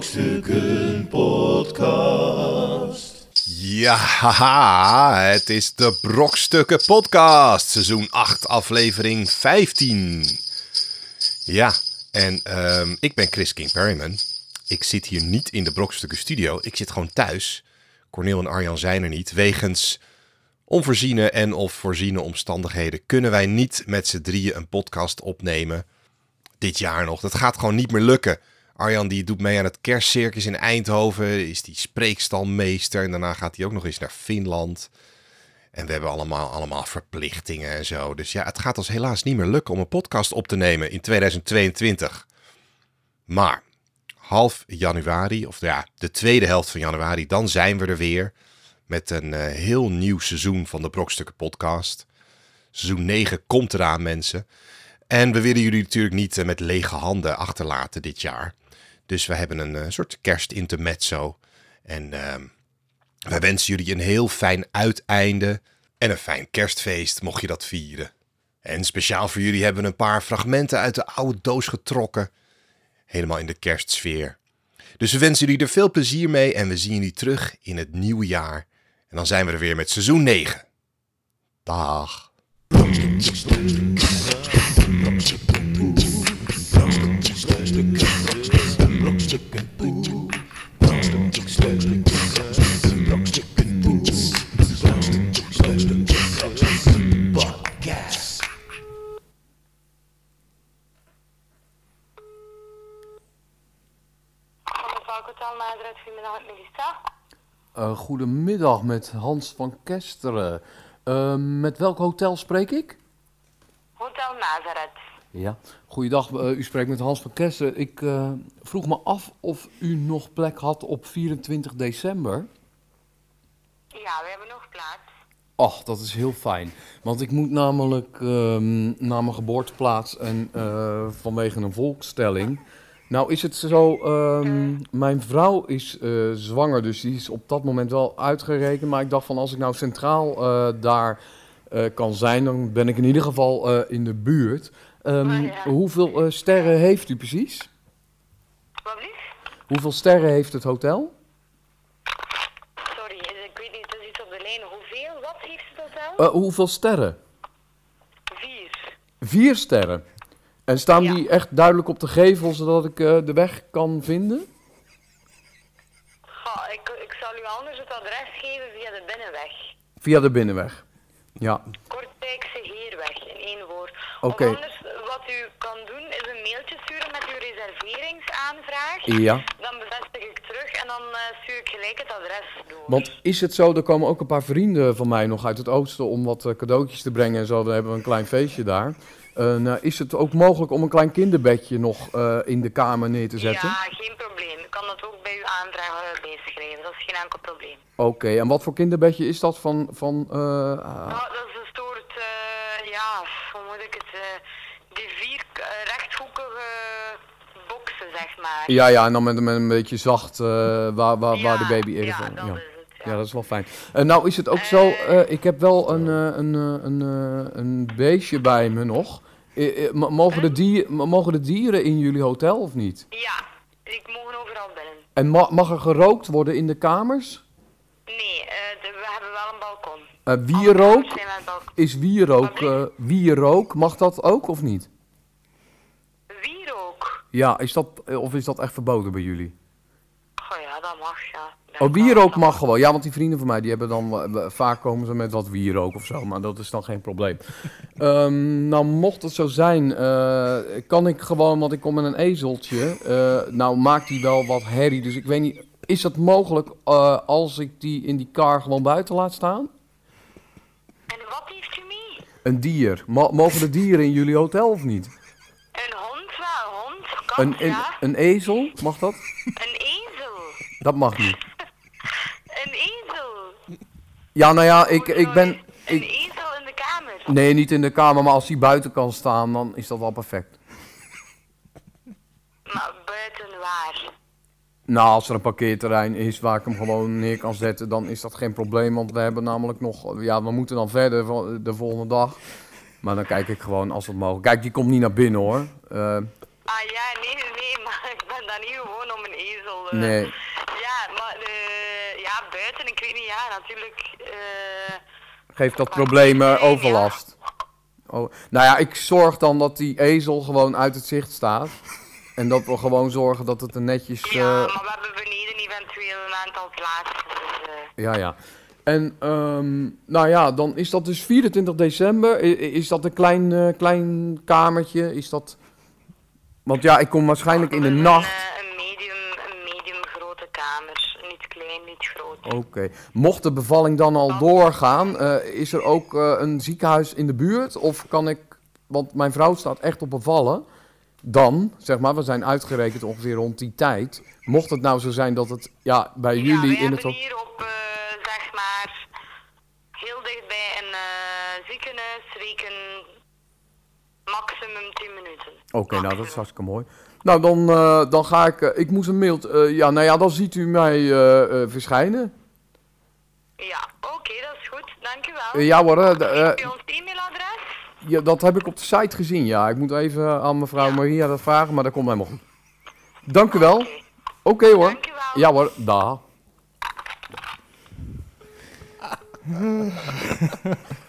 Brokstukken Podcast. Ja, haha, het is de Brokstukken Podcast, seizoen 8, aflevering 15. Ja, en ehm, ik ben Chris King Perryman. Ik zit hier niet in de Brokstukken studio, ik zit gewoon thuis. Cornel en Arjan zijn er niet. Wegens onvoorziene en of voorziene omstandigheden kunnen wij niet met z'n drieën een podcast opnemen. Dit jaar nog. Dat gaat gewoon niet meer lukken. Arjan die doet mee aan het kerstcircus in Eindhoven. Is die spreekstalmeester. En daarna gaat hij ook nog eens naar Finland. En we hebben allemaal, allemaal verplichtingen en zo. Dus ja, het gaat ons helaas niet meer lukken om een podcast op te nemen in 2022. Maar half januari, of ja, de tweede helft van januari, dan zijn we er weer. Met een eh, heel nieuw seizoen van de Brokstukken podcast. Seizoen 9 komt eraan, mensen. En we willen jullie natuurlijk niet eh, met lege handen achterlaten dit jaar. Dus we hebben een eh, soort kerstintermezzo. En ehm, wij wensen jullie een heel fijn uiteinde en een fijn kerstfeest, mocht je dat vieren. En speciaal voor jullie hebben we een paar fragmenten uit de oude doos getrokken. Helemaal in de kerstsfeer. Dus we wensen jullie er veel plezier mee en we zien jullie terug in het nieuwe jaar. En dan zijn we er weer met seizoen 9. Dag. Goedemiddag met Melissa. Eh, goedemiddag met Hans van Kesteren. Eh, met welk hotel spreek ik? Hotel Nazareth. Ja. Goeiedag, eh, u spreekt met Hans van Kesteren. Ik eh, vroeg me af of u nog plek had op 24 december. Ja, we hebben nog plaats. Ach, dat is heel fijn. Want ik moet namelijk ehm, naar mijn geboorteplaats en eh, vanwege een volkstelling. Nou is het zo, ehm, mijn vrouw is zwanger, dus die is op dat moment wel uitgerekend. Maar ik dacht van als ik nou centraal daar kan zijn, dan ben ik in ieder geval in de buurt. Ehm, Oh, ja. Hoeveel eh, sterren heeft u precies? Wat lief? Hoeveel sterren heeft het hotel? Sorry, ik weet niet, er is iets op de lijn. Hoeveel? Wat heeft het hotel? Eh, hoeveel sterren? Vier. Vier sterren. En staan Ja. die echt duidelijk op de gevel, zodat ik eh, de weg kan vinden? Ik, ik zal u anders het adres geven via de binnenweg. Via de binnenweg. Ja, Kortwijkse Heerweg, in één woord. Oké anders, wat u kan doen, is een mailtje sturen met uw Ja. Dan bevestig ik terug en dan eh, stuur ik gelijk het adres door. want is het zo, er komen ook een paar vrienden van mij nog uit het oosten om wat eh, cadeautjes te brengen en zo. Dan hebben we een klein feestje daar. Eh, nou, is het ook mogelijk om een klein kinderbedje nog in de kamer neer te zetten? Ja, geen probleem. Ik kan dat ook bij uw aanvraag bijschrijven. Dat is geen enkel probleem. Oké, en wat voor kinderbedje is dat van... van ah, Nou, dat is een soort, ja, hoe moet ik het, die vier rechthoekige zeg maar. ja, ja, en dan met, met een beetje zacht eh, waar, waar, waar de baby eerder ja, van... Ja. is dat is wel fijn. En nou is het ook zo, eh, ik heb wel een, eh, een, eh, een, eh, een beestje bij me nog. Eh, eh, mogen, de dier, m- mogen de dieren in jullie hotel of niet? Ja, ik mogen overal binnen. En ma- mag er gerookt worden in de kamers? Nee, eh, we hebben wel een balkon. Eh wierook? balkon. Is wierook, eh wierook, mag dat ook of niet? Ja, is dat, of is dat echt verboden bij jullie? Oh ja, dat mag, ja. Dat Oh, wierook dat mag gewoon. Ja, want die vrienden van mij, die hebben dan, eh, vaak komen ze met wat wierook of zo, maar dat is dan geen probleem. Ehm, nou, mocht het zo zijn, eh, kan ik gewoon, want ik kom met een ezeltje, eh, nou maakt die wel wat herrie, dus ik weet niet, is het mogelijk als ik die in die car gewoon buiten laat staan? En wat heeft u mee? Een dier. Mo- mogen de dieren in jullie hotel of niet? Een een Een, een, ja. een ezel, mag dat? Een ezel. Dat mag niet. Een ezel. Ja, nou ja, ik, ik ben... Een ezel in de kamer. nee, niet in de kamer, maar als die buiten kan staan, dan is dat wel perfect. Maar buiten waar? Nou, als er een parkeerterrein is waar ik hem gewoon neer kan zetten, dan is dat geen probleem. Want we hebben namelijk nog, ja, we moeten dan verder van de volgende dag. Maar dan kijk ik gewoon als het mogelijk. Kijk, die komt niet naar binnen hoor. Eh, Ah ja, nee, nee, maar ik ben dan niet gewoon om een ezel. eh. Nee. Ja, maar eh, ja, buiten, ik weet niet, ja, natuurlijk. eh, Geeft dat problemen, ja. overlast? Oh, nou ja, ik zorg dan dat die ezel gewoon uit het zicht staat. En dat we gewoon zorgen dat het er netjes... Ja, maar we hebben beneden eventueel een aantal plaatsen. Dus, Ja, ja. En ehm, nou ja, dan is dat dus 24 december. I- i- Is dat een klein, klein kamertje? Is dat... Want ja, ik kom waarschijnlijk in de een, nacht. eh, Een medium, een medium grote kamer. Niet klein, niet groot. Oké. Mocht de bevalling dan al doorgaan, eh, is er ook eh, een ziekenhuis in de buurt? Of kan ik, want mijn vrouw staat echt op bevallen. Dan, zeg maar, we zijn uitgerekend ongeveer rond die tijd. Mocht het nou zo zijn dat het ja, bij ja, jullie in het... hier op, eh, zeg maar, heel dichtbij een ziekenhuis reken maximum 10 minuten. Oké, nou dat is hartstikke mooi. Nou, dan, eh, dan ga ik... eh, ik moest een mail... eh, ja, nou ja, dan ziet u mij eh, eh, verschijnen. Ja, oké, dat is goed. Dankjewel. Ja hoor, eh, u ons e-mailadres? ja, dat heb ik op de site gezien, ja. Ik moet even aan mevrouw Ja. Maria dat vragen, maar dat komt helemaal goed. Dank u wel. Oké. Oké hoor. Dankjewel. Ja hoor, da.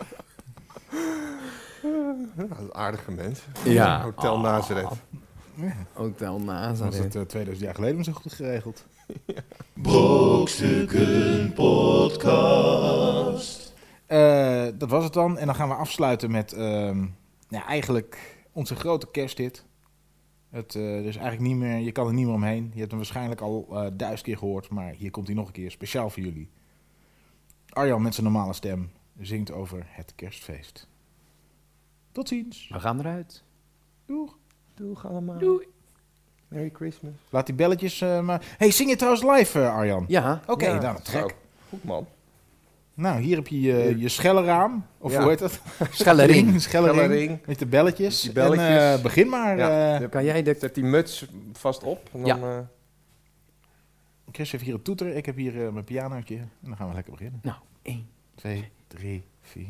Een aardige mens. Ja. Hotel Nazareth. Hotel was Nazareth. het eh, 2000 jaar geleden zo goed geregeld. Brokstukken Podcast. Eh, dat was het dan. En dan gaan we afsluiten met ehm, ja, eigenlijk onze grote kersthit. Het, eh, dus eigenlijk niet meer, je kan er niet meer omheen. Je hebt hem waarschijnlijk al eh, duizend keer gehoord, maar hier komt hij nog een keer speciaal voor jullie. Arjan met zijn normale stem zingt over het kerstfeest. Tot ziens. We gaan eruit. Doeg. Doeg allemaal. Doei. Merry Christmas. Laat die belletjes uh, maar... hey, zing je trouwens live, eh, Arjan? Ja. Oké, okay, ja, nou. Goed, man. Nou, hier heb je eh, je, je. Of hoe heet dat? Schellering. Schellering. Met de belletjes. Die belletjes. En, begin maar. Ja. Kan jij dat die muts vast op. En dan, ja. Chris heeft hier een toeter. Ik heb hier mijn pianootje. En dan gaan we lekker beginnen. Nou, 1, 2, 3, 4...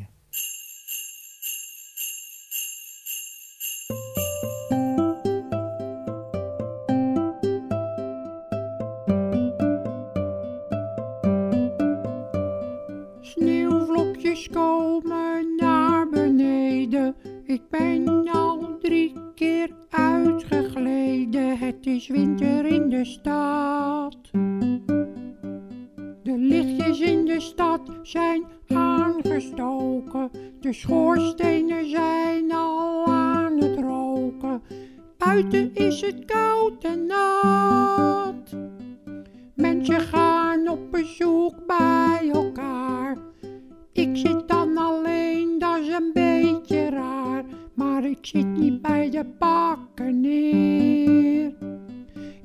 Komen naar beneden. Ik ben al drie keer uitgegleden. Het is winter in de stad. De lichtjes in de stad zijn aangestoken. De schoorstenen zijn al aan het roken. Buiten is het koud en nat. Mensen gaan op bezoek bij elkaar ik zit dan alleen, dat is een beetje raar. Maar ik zit niet bij de bakken neer.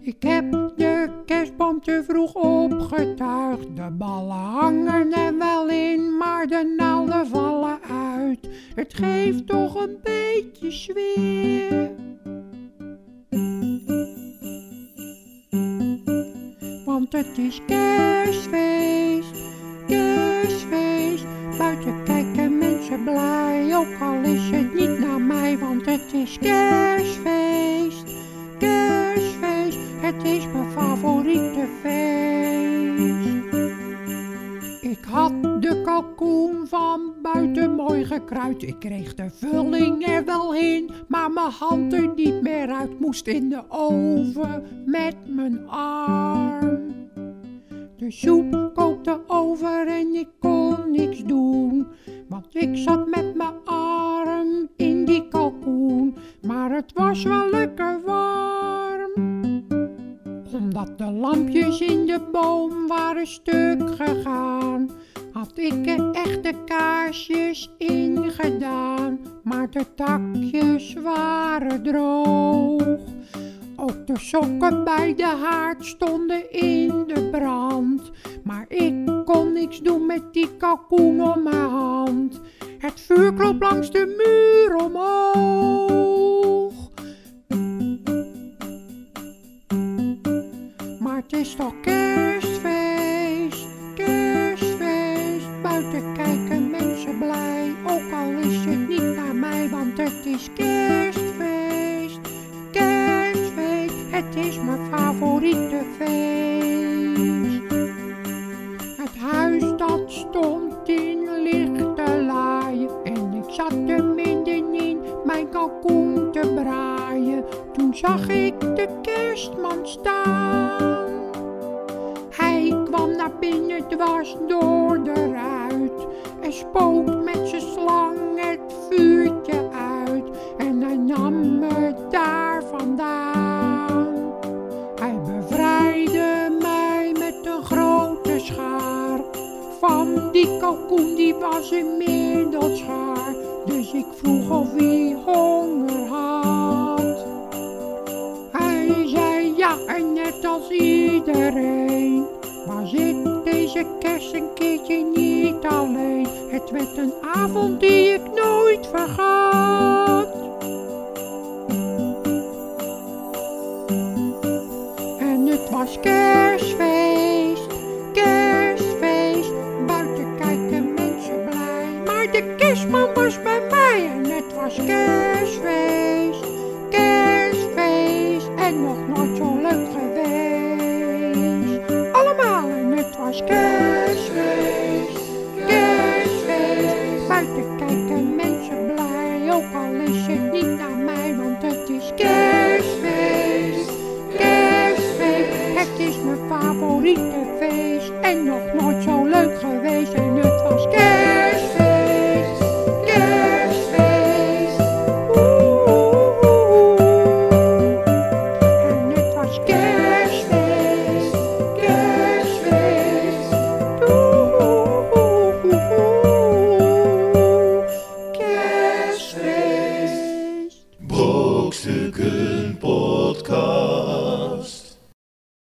Ik heb de kerstboom te vroeg opgetuigd. De ballen hangen er wel in, maar de naalden vallen uit. Het geeft toch een beetje sfeer. Want het is kerstfeest, kerstfeest. Buiten kijken mensen blij, ook al is het niet naar mij. Want het is kerstfeest, kerstfeest. Het is mijn favoriete feest. Ik had de kalkoen van buiten mooi gekruid. Ik kreeg de vulling er wel in, maar mijn hand er niet meer uit. Moest in de oven met mijn arm. De soep ik zat met mijn arm in die kalkoen. Maar het was wel lekker warm omdat de lampjes in de boom waren stuk gegaan, had ik er echte kaarsjes in gedaan, maar de takjes waren droog. Ook de sokken bij de haard stonden in de brand, maar ik kon niks doen met die kalkoen om mijn hand. Het vuur kroop langs de muur omhoog. Maar het is toch kerstfeest, kerstfeest. Buiten kijken mensen blij, ook al is het niet naar mij, want het is kerstfeest, kerstfeest. favoriete feest. Zat er middenin mijn kalkoen te braaien. Toen zag ik de kerstman staan. Hij kwam naar binnen dwars door de ruit en spoot met zijn slang het vuurtje uit en hij nam me daar vandaan. Hij bevrijdde mij met een grote schaar. Van die kalkoen die was inmiddels schaar. Ik vroeg of hij honger had. Hij zei ja en net als iedereen. Was ik deze kerst een keertje niet alleen. Het werd een avond die ik nooit vergat. En het was kerstfeest, was kerstfeest, kerstfeest. Buiten kijken mensen blij, ook al is het niet naar mij, want het is kerstfeest. Kerstfeest, het is mijn favoriete